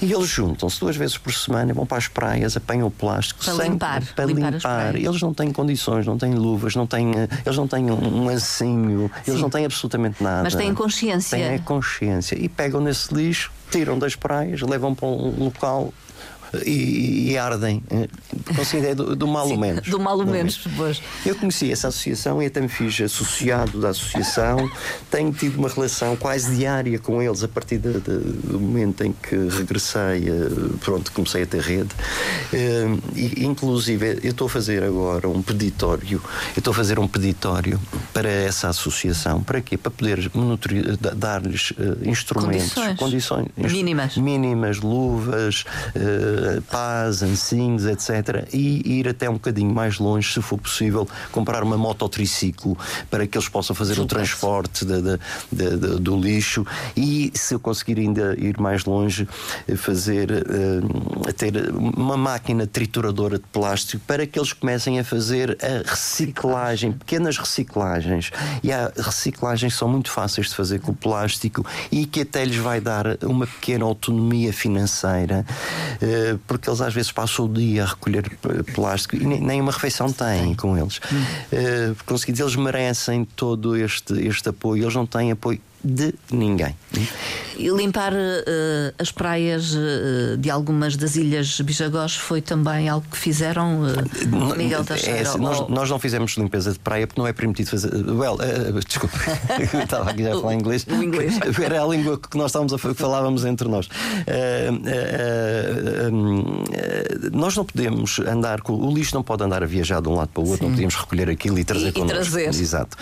E eles juntam-se duas vezes por semana, vão para as praias, apanham o plástico para sem, limpar. Para limpar. limpar. Eles não têm condições, não têm luvas, não têm, eh, eles não têm um, um ancinho, eles não têm absolutamente nada. Mas têm consciência. Têm consciência. E pegam nesse lixo, tiram das praias, levam para um local e, e ardem. Considero é do, do mal ou menos. Do mal ou menos, depois. Eu conheci essa associação e até me fiz associado da associação. Tenho tido uma relação quase diária com eles a partir de, de, do momento em que regressei, eh, pronto, comecei a ter rede. Eh, e, inclusive, eu estou a fazer agora um peditório. Eu estou a fazer um peditório para essa associação. Para quê? Para poder dar-lhes instrumentos, condições, condições mínimas, mínimas luvas, paz, ancinhos, etc. E ir até um bocadinho mais longe, se for possível, comprar uma mototriciclo para que eles possam fazer o transporte de, de, de, do lixo e, se eu conseguir ainda ir mais longe, fazer uh, ter uma máquina trituradora de plástico para que eles comecem a fazer a reciclagem, pequenas reciclagens. E há reciclagens que são muito fáceis de fazer com o plástico e que até lhes vai dar uma pequena autonomia financeira. Uh, porque eles às vezes passam o dia a recolher plástico e nem uma refeição têm com eles. Hum. Porque, conseguidos, eles merecem todo este, este apoio, eles não têm apoio de ninguém. E limpar uh, as praias uh, de algumas das ilhas Bijagós foi também algo que fizeram, uh, Miguel é Teixeira? É, assim, nós, nós, não fizemos limpeza de praia porque não é permitido fazer. Well, desculpa, estava aqui a falar inglês. O inglês. Era a língua que nós estávamos a que falávamos entre nós. nós não podemos andar com. O lixo não pode andar a viajar de um lado para o outro, Sim. não podíamos recolher aquilo e trazer e, connosco. E trazer. Exato.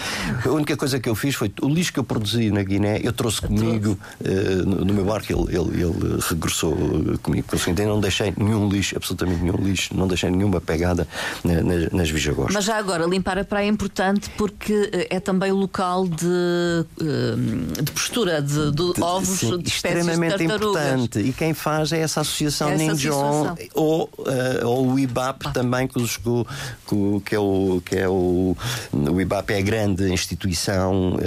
A única coisa que eu fiz foi o lixo que eu produzi na Guiné, eu trouxe comigo uh, no, meu barco, ele, ele, ele regressou comigo. Conseguinte, não deixei nenhum lixo, absolutamente nenhum lixo, não deixei nenhuma pegada na, nas, nas Vijagostas. Mas já agora, limpar a praia é importante porque é também local de, de postura de, de, de ovos sim, de extremamente importante. E quem faz é essa associação é Ninjon ou, uh, ou o IBAP ah. também, que, os, que, é o, que é o, o IBAP é a grande instituição uh,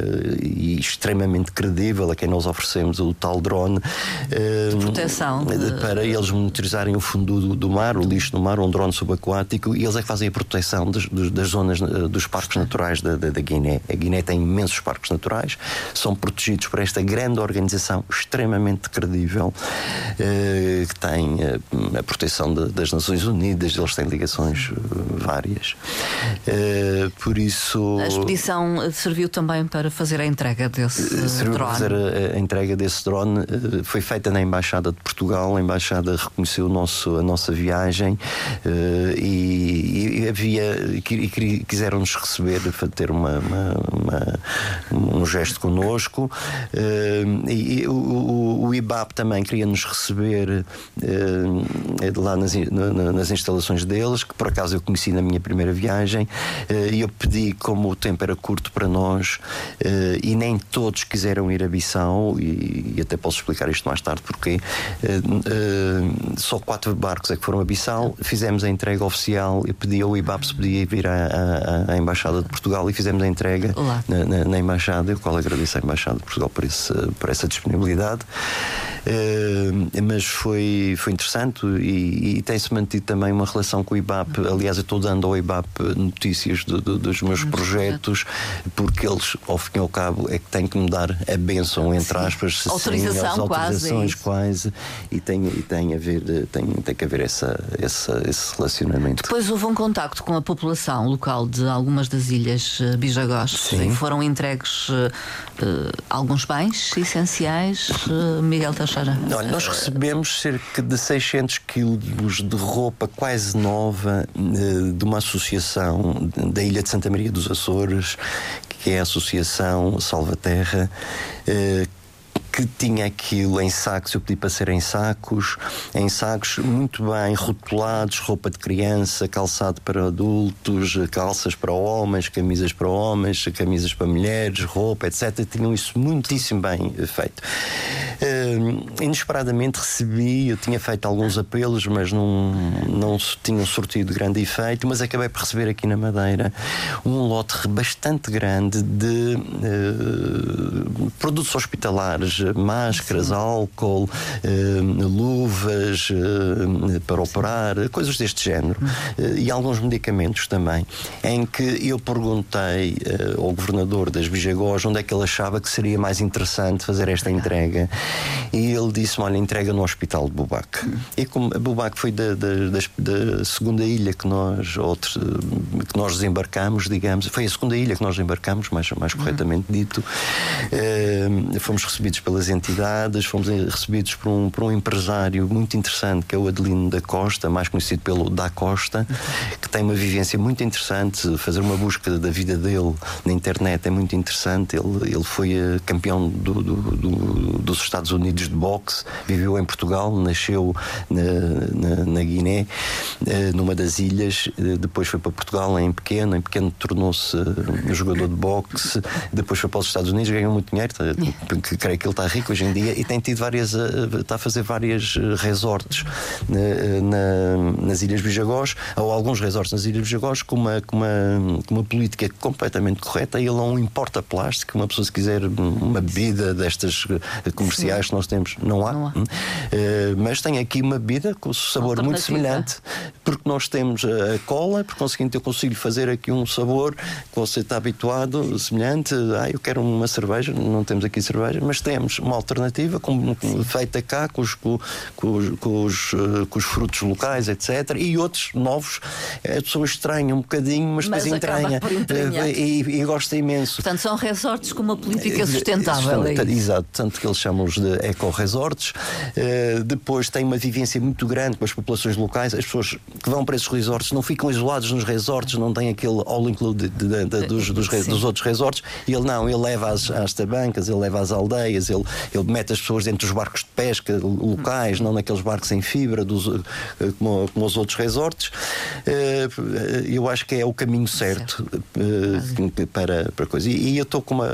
e extremamente credível a quem nós oferecemos o tal drone uh, de proteção de... para eles monitorizarem o fundo do, do, mar, o lixo do mar, um drone subaquático, e eles é que fazem a proteção das, das zonas dos parques naturais da, da, da Guiné. A Guiné tem imensos parques naturais, são protegidos por esta grande organização extremamente credível que tem a proteção de, das Nações Unidas, eles têm ligações várias. por isso. A expedição serviu também para fazer a entrega desse Para a, a, entrega desse drone. Foi feita na Embaixada de Portugal, a Embaixada reconheceu o nosso, a nossa viagem e, e havia. e quiseram-nos receber, ter uma, uma, uma, um gesto connosco. e o, o IBAP também queria nos receber lá nas, nas instalações deles, que por acaso eu conheci na minha primeira viagem, eh, e eu pedi, como o tempo era curto para nós, eh, e nem todos quiseram ir a Bissau, e, até posso explicar isto mais tarde porque eh, só quatro barcos é que foram a Bissau, fizemos a entrega oficial, eu pedi ao IBAP se podia vir à, à, à Embaixada de Portugal e fizemos a entrega na, na, na, Embaixada, eu qual agradeço à Embaixada de Portugal por, esse, por essa disponibilidade. Uh, mas foi, foi interessante e, e tem-se mantido também uma relação com o IBAP. Aliás, eu estou dando ao IBAP notícias do, do, dos meus projetos, porque eles, ao fim e ao cabo, é que têm que me dar a benção, entre aspas, se Autorização, sim, autorizações quase, quase e, tem, e tem, a ver, tem, tem que haver essa, essa, esse relacionamento. Depois houve um contacto com a população local de algumas das ilhas uh, Bijagós sim. e foram entregues uh, alguns bens essenciais, uh, Miguel Teixeira Olha, nós recebemos cerca de 600 quilos de roupa quase nova eh, de uma associação da Ilha de Santa Maria dos Açores, que é a Associação Salvaterra, eh, que tinha aquilo em sacos, eu pedi para ser em sacos, em sacos muito bem rotulados, roupa de criança, calçado para adultos, calças para homens, camisas para homens, camisas para mulheres, roupa, etc. Tinham isso muitíssimo bem feito. Uh, inesperadamente recebi, eu tinha feito alguns apelos, mas não, não tinham sortido grande efeito, mas acabei por receber aqui na Madeira um lote bastante grande de uh, produtos hospitalares, máscaras, Sim. álcool, uh, luvas uh, para operar, coisas deste género. Uh, e alguns medicamentos também, em que eu perguntei ao governador das Bijagós onde é que ele achava que seria mais interessante fazer esta entrega. E ele disse-me: Olha, entrega no Hospital de Bubac. E como Bubac foi da, da, da, da segunda ilha que nós, outro, que nós desembarcamos, digamos, foi a segunda ilha que nós desembarcamos, mais, mais corretamente dito, fomos recebidos pela pelas entidades, fomos recebidos por um, por um empresário muito interessante que é o Adelino da Costa, mais conhecido pelo Da Costa, que tem uma vivência muito interessante. Fazer uma busca da vida dele na internet é muito interessante. Ele, ele foi eh, campeão do, do, do, dos Estados Unidos de boxe, viveu em Portugal, nasceu na, na, na Guiné, eh, numa das ilhas, eh, depois foi para Portugal em pequeno, em pequeno tornou-se jogador de boxe, depois foi para os Estados Unidos, ganhou muito dinheiro, creio que ele está rico hoje em dia e tem tido várias. Eh, está a fazer várias eh, resorts na, eh, na, nas Ilhas Bijagós, ou alguns resorts nas Ilhas Bijagós, com uma, com uma, com uma política completamente correta. Ele não importa plástico. Uma pessoa, se quiser uma bebida destas comerciais nós temos, não há. Não há. Uh, mas tem aqui uma bebida com sabor muito semelhante, porque nós temos a cola, por conseguinte, eu consigo fazer aqui um sabor que você está habituado, semelhante. Ah, eu quero uma cerveja, não temos aqui cerveja, mas temos uma alternativa com, feita cá com os, com, com, os, eh, com os frutos locais, etc. E outros novos. A pessoa estranha um bocadinho, mas, mas depois entranha eh, e, e, gosta imenso. Portanto, são resorts com uma política eh, sustentável. É Exato, tanto que eles chamam-os de eco-resorts. Uh, depois tem uma vivência muito grande com as populações locais. As pessoas que vão para esses resorts não ficam isolados nos resorts, não têm aquele all include dos, dos, dos, outros resorts. E ele não, ele leva às, às tabancas, ele leva às aldeias, ele, ele mete as pessoas dentro dos barcos de pesca locais, não naqueles barcos em fibra, dos, eh, como, como os outros resorts. Eh, eu acho que é o caminho certo eh, para, para coisa. E, eu estou com uma,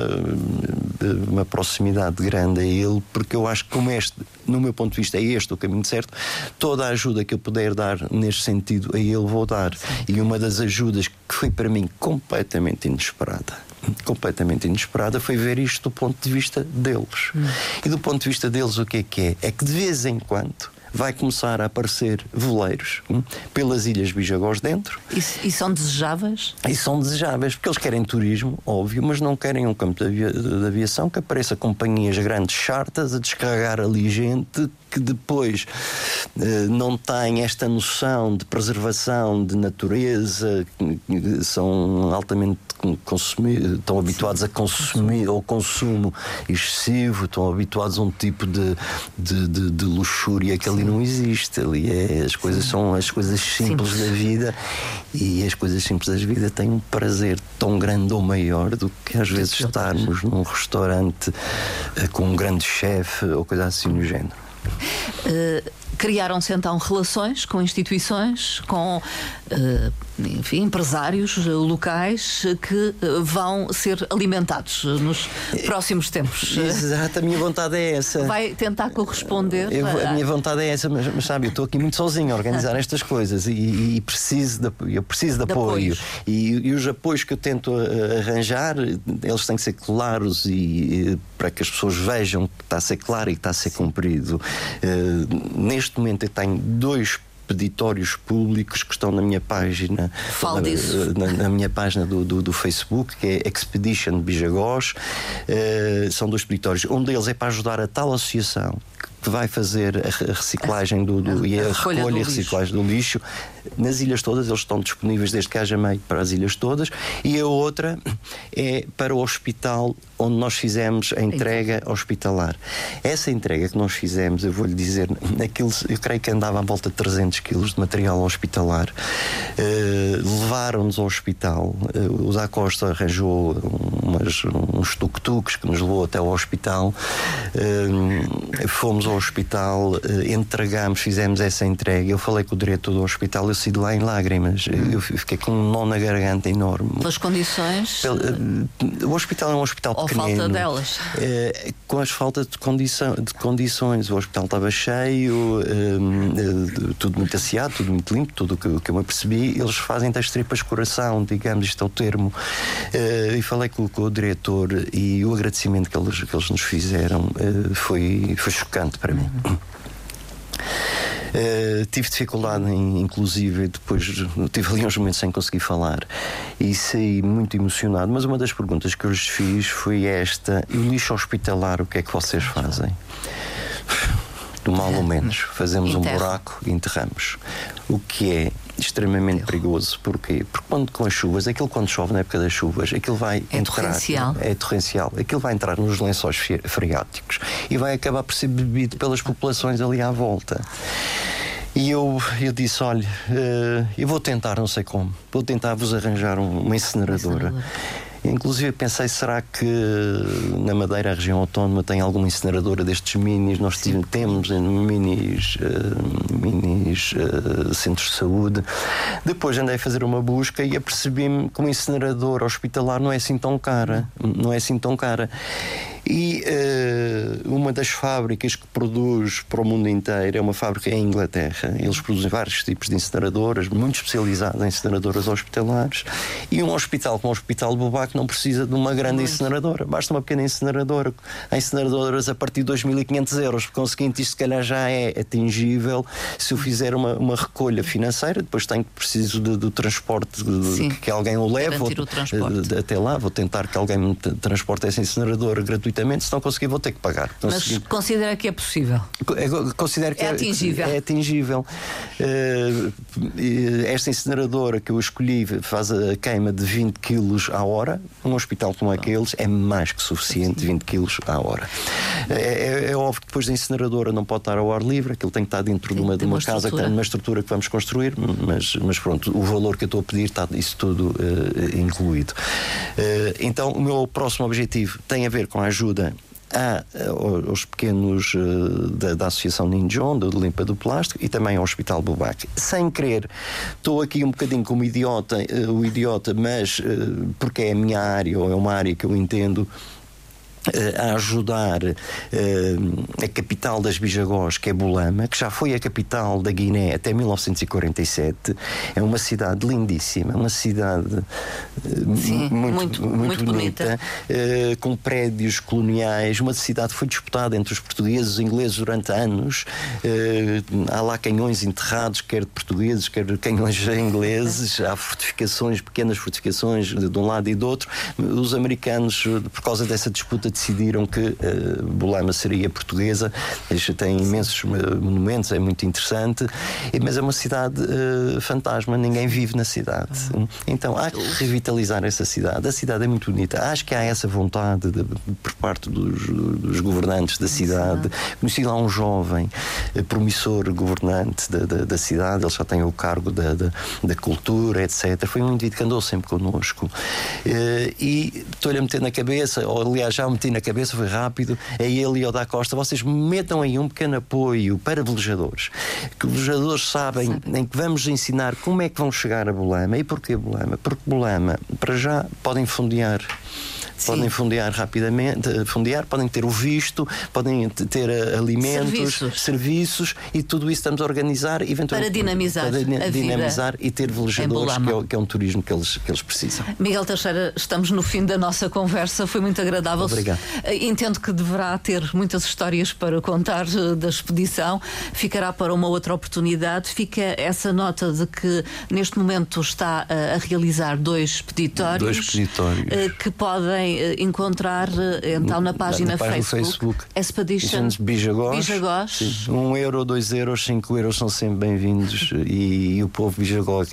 uma proximidade grande a ele, porque eu acho que, como este, no meu ponto de vista, é este o caminho certo, toda a ajuda que eu puder dar neste sentido, a ele vou dar. E uma das ajudas que foi para mim completamente inesperada completamente inesperada foi ver isto do ponto de vista deles. Hum. E do ponto de vista deles, o que é que é? É que de vez em quando vai começar a aparecer veleiros hum, pelas ilhas Bijagós dentro. E, e, são desejáveis? E são desejáveis, porque eles querem turismo, óbvio, mas não querem um campo de, avia de aviação que apareça companhias grandes chartas a descarregar ali gente que depois eh, não têm esta noção de preservação de natureza, são altamente consumir, estão habituados a consumir ao consumo excessivo, estão habituados a um tipo de, de, de, de luxúria que ali não existe. Ali é, as coisas são as coisas simples, simples, da vida e as coisas simples da vida têm um prazer tão grande ou maior do que às vezes estarmos num restaurante eh, com um grande chefe ou coisa assim no género. Uh, Criaram-se então relações com instituições, com uh, enfim, empresários locais que vão ser alimentados nos próximos tempos. Exato, a minha vontade é essa. Vai tentar corresponder. Eu, a minha vontade é essa, mas, mas sabe, eu estou aqui muito sozinho a organizar estas coisas e, e preciso de, eu preciso de, de apoio. E, e, os apoios que eu tento arranjar, eles têm que ser claros e, e para que as pessoas vejam que está a ser claro e que está a ser cumprido. Uh, neste momento eu tenho dois peditórios públicos que estão na minha página na, na, na, minha página do, do, do, Facebook que é Expedition Bijagós. Uh, são dois peditórios um deles é para ajudar a tal associação que vai fazer a reciclagem do, do e a, a recolha e reciclagem do lixo. Nas ilhas todas, eles estão disponíveis desde que haja meio para as ilhas todas, e a outra é para o hospital onde nós fizemos a entrega hospitalar. Essa entrega que nós fizemos, eu vou-lhe dizer, naquilo, eu creio que andava à volta de 300 quilos de material hospitalar. Uh, Levaram-nos ao hospital. Uh, o Zá Costa arranjou umas, uns tuk-tuks que nos levou até ao hospital. Uh, fomos ao hospital, entregámos, fizemos essa entrega. Eu falei com o diretor do hospital, eu saí de lá em lágrimas. Eu fiquei com um nó na garganta enorme. Pelas condições? O hospital é um hospital Ou pequenino. falta delas? Uh, com as faltas de, condição, de condições. O hospital estava cheio, tudo muito asseado, tudo muito limpo, tudo o que, que eu me percebi. Eles fazem das tripas coração, digamos, isto é o termo. e falei com, com, o diretor e o agradecimento que eles, que eles nos fizeram foi, foi chocante para mim. Uh, tive dificuldade em, inclusive, depois tive ali uns momentos sem conseguir falar e saí muito emocionado. Mas uma das perguntas que eu lhes fiz foi esta: e o lixo hospitalar, o que é que vocês fazem? Do mal ou menos, fazemos um buraco e enterramos. O que é extremamente perigoso. Porquê? Porque quando com as chuvas, aquilo quando chove na época das chuvas, aquilo vai é entrar. Torrencial. É torrencial. Aquilo vai entrar nos lençóis freáticos e vai acabar por ser bebido pelas populações ali à volta. E eu, eu disse: olha, uh, eu vou tentar, não sei como, vou tentar vos arranjar um, uma incineradora. Inclusive pensei, será que na Madeira, a região autónoma, tem alguma incineradora destes minis? Nós tivemos, temos minis, uh, minis uh, centros de saúde. Depois andei a fazer uma busca e apercebi-me que uma incineradora hospitalar não é assim tão cara. Não é assim tão cara. E uh, uma das fábricas que produz para o mundo inteiro é uma fábrica em Inglaterra. Eles produzem vários tipos de incineradoras, muito especializadas em incineradoras hospitalares. E um hospital como o Hospital Bobac não precisa de uma grande incineradora. Basta uma pequena incineradora. Há incineradoras a partir de 2.500 euros. Por conseguinte, isto se calhar já é atingível se eu fizer uma, uma recolha financeira. Depois tenho preciso de, do transporte, de, que alguém o leve. o transporte. até lá. Vou tentar que alguém me transporte essa incineradora gratuitamente gratuitamente, se não conseguir, vou ter que pagar. Mas considera que é possível? É, considero que é atingível. É, é atingível. Uh, esta incineradora que eu escolhi faz a queima de 20 quilos à hora. Um hospital como aqueles é mais que suficiente, 20 quilos à hora. É, é, é, óbvio que depois da incineradora não pode estar ao ar livre, aquilo tem que estar dentro de uma, de uma, uma casa, que uma estrutura que vamos construir, mas, mas pronto, o valor que eu estou a pedir está isso tudo uh, incluído. Uh, então, o meu próximo objetivo tem a ver com a ajuda a, aos pequenos uh, da, da, Associação Ninjon, da Limpa do Plástico, e também ao Hospital Bubac. Sem querer, estou aqui um bocadinho como idiota, uh, o idiota, mas uh, porque é a minha área, ou é uma área que eu entendo eh, a ajudar uh, a capital das Bijagós, que é Bulama, que já foi a capital da Guiné até 1947. É uma cidade lindíssima, uma cidade uh, Sim, muito, muito, muito, bonita, bonita. Com prédios coloniais. Uma cidade que foi disputada entre os portugueses e os ingleses durante anos. há lá canhões enterrados, quer de portugueses, quer canhões ingleses. Há fortificações, pequenas fortificações de, de um lado e do outro. Os americanos, por causa dessa disputa decidiram que uh, Bolama seria portuguesa. Eles têm imensos eh, monumentos, é muito interessante, mas é uma cidade uh, fantasma, ninguém vive na cidade. Então há que revitalizar essa cidade. A cidade é muito bonita. Acho que há essa vontade de, por parte dos, dos, governantes da cidade. Conheci lá um jovem promissor governante da, da, da, cidade, ele já tem o cargo da, da, da cultura, etc. Foi um indivíduo que andou sempre connosco. Uh, e estou-lhe a meter na cabeça, ou aliás já me meti na cabeça, foi rápido, é ele e o da Costa. Vocês metam aí um pequeno apoio para velejadores. Que velejadores sabem Sabe. em que vamos ensinar como é que vão chegar a Bolama. E porquê Bolama? Porque Bolama, para já, podem fundear podem fundear rapidamente, eh, fundear, podem ter o visto, podem ter eh, alimentos, serviços. serviços. e tudo isso estamos a organizar eventualmente para dinamizar, para dinamizar e ter velejadores, que é, que é, um turismo que eles, que eles precisam. Miguel Teixeira, estamos no fim da nossa conversa, foi muito agradável. Obrigado. Eh, entendo que deverá ter muitas histórias para contar da expedição, ficará para uma outra oportunidade. Fica essa nota de que neste momento está a realizar dois peditórios, dois peditórios. que podem eh, encontrar eh, então na página, na página Facebook, Facebook Expedition Bijagós. Bijagós. Um euro, dois euros, cinco euros são sempre bem-vindos e, e, o povo Bijagó uh,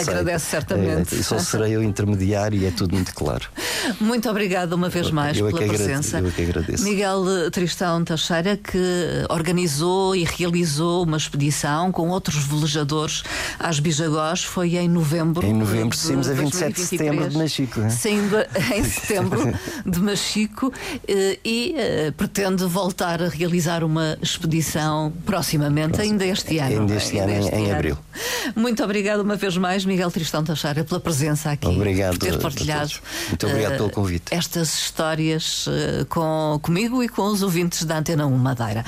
agradece certamente. É, só serei o intermediário e é tudo muito claro. Muito obrigado uma vez mais eu é pela presença. Eu é que agradeço. Miguel Tristão Teixeira que organizou e realizou uma expedição com outros velejadores às Bijagós foi em novembro. Em novembro, saímos a 27 de setembro de Machico. Saindo em setembro de Machico eh, e uh, pretende voltar a realizar uma expedição proximamente, ainda este ano. Ainda este ano, este em, ano. abril. Muito obrigado uma vez mais, Miguel Tristão Teixeira, pela presença aqui. Obrigado. Por ter partilhado. Muito obrigado uh, pelo convite. Estas histórias com, comigo e com os ouvintes da Antena 1 Madeira.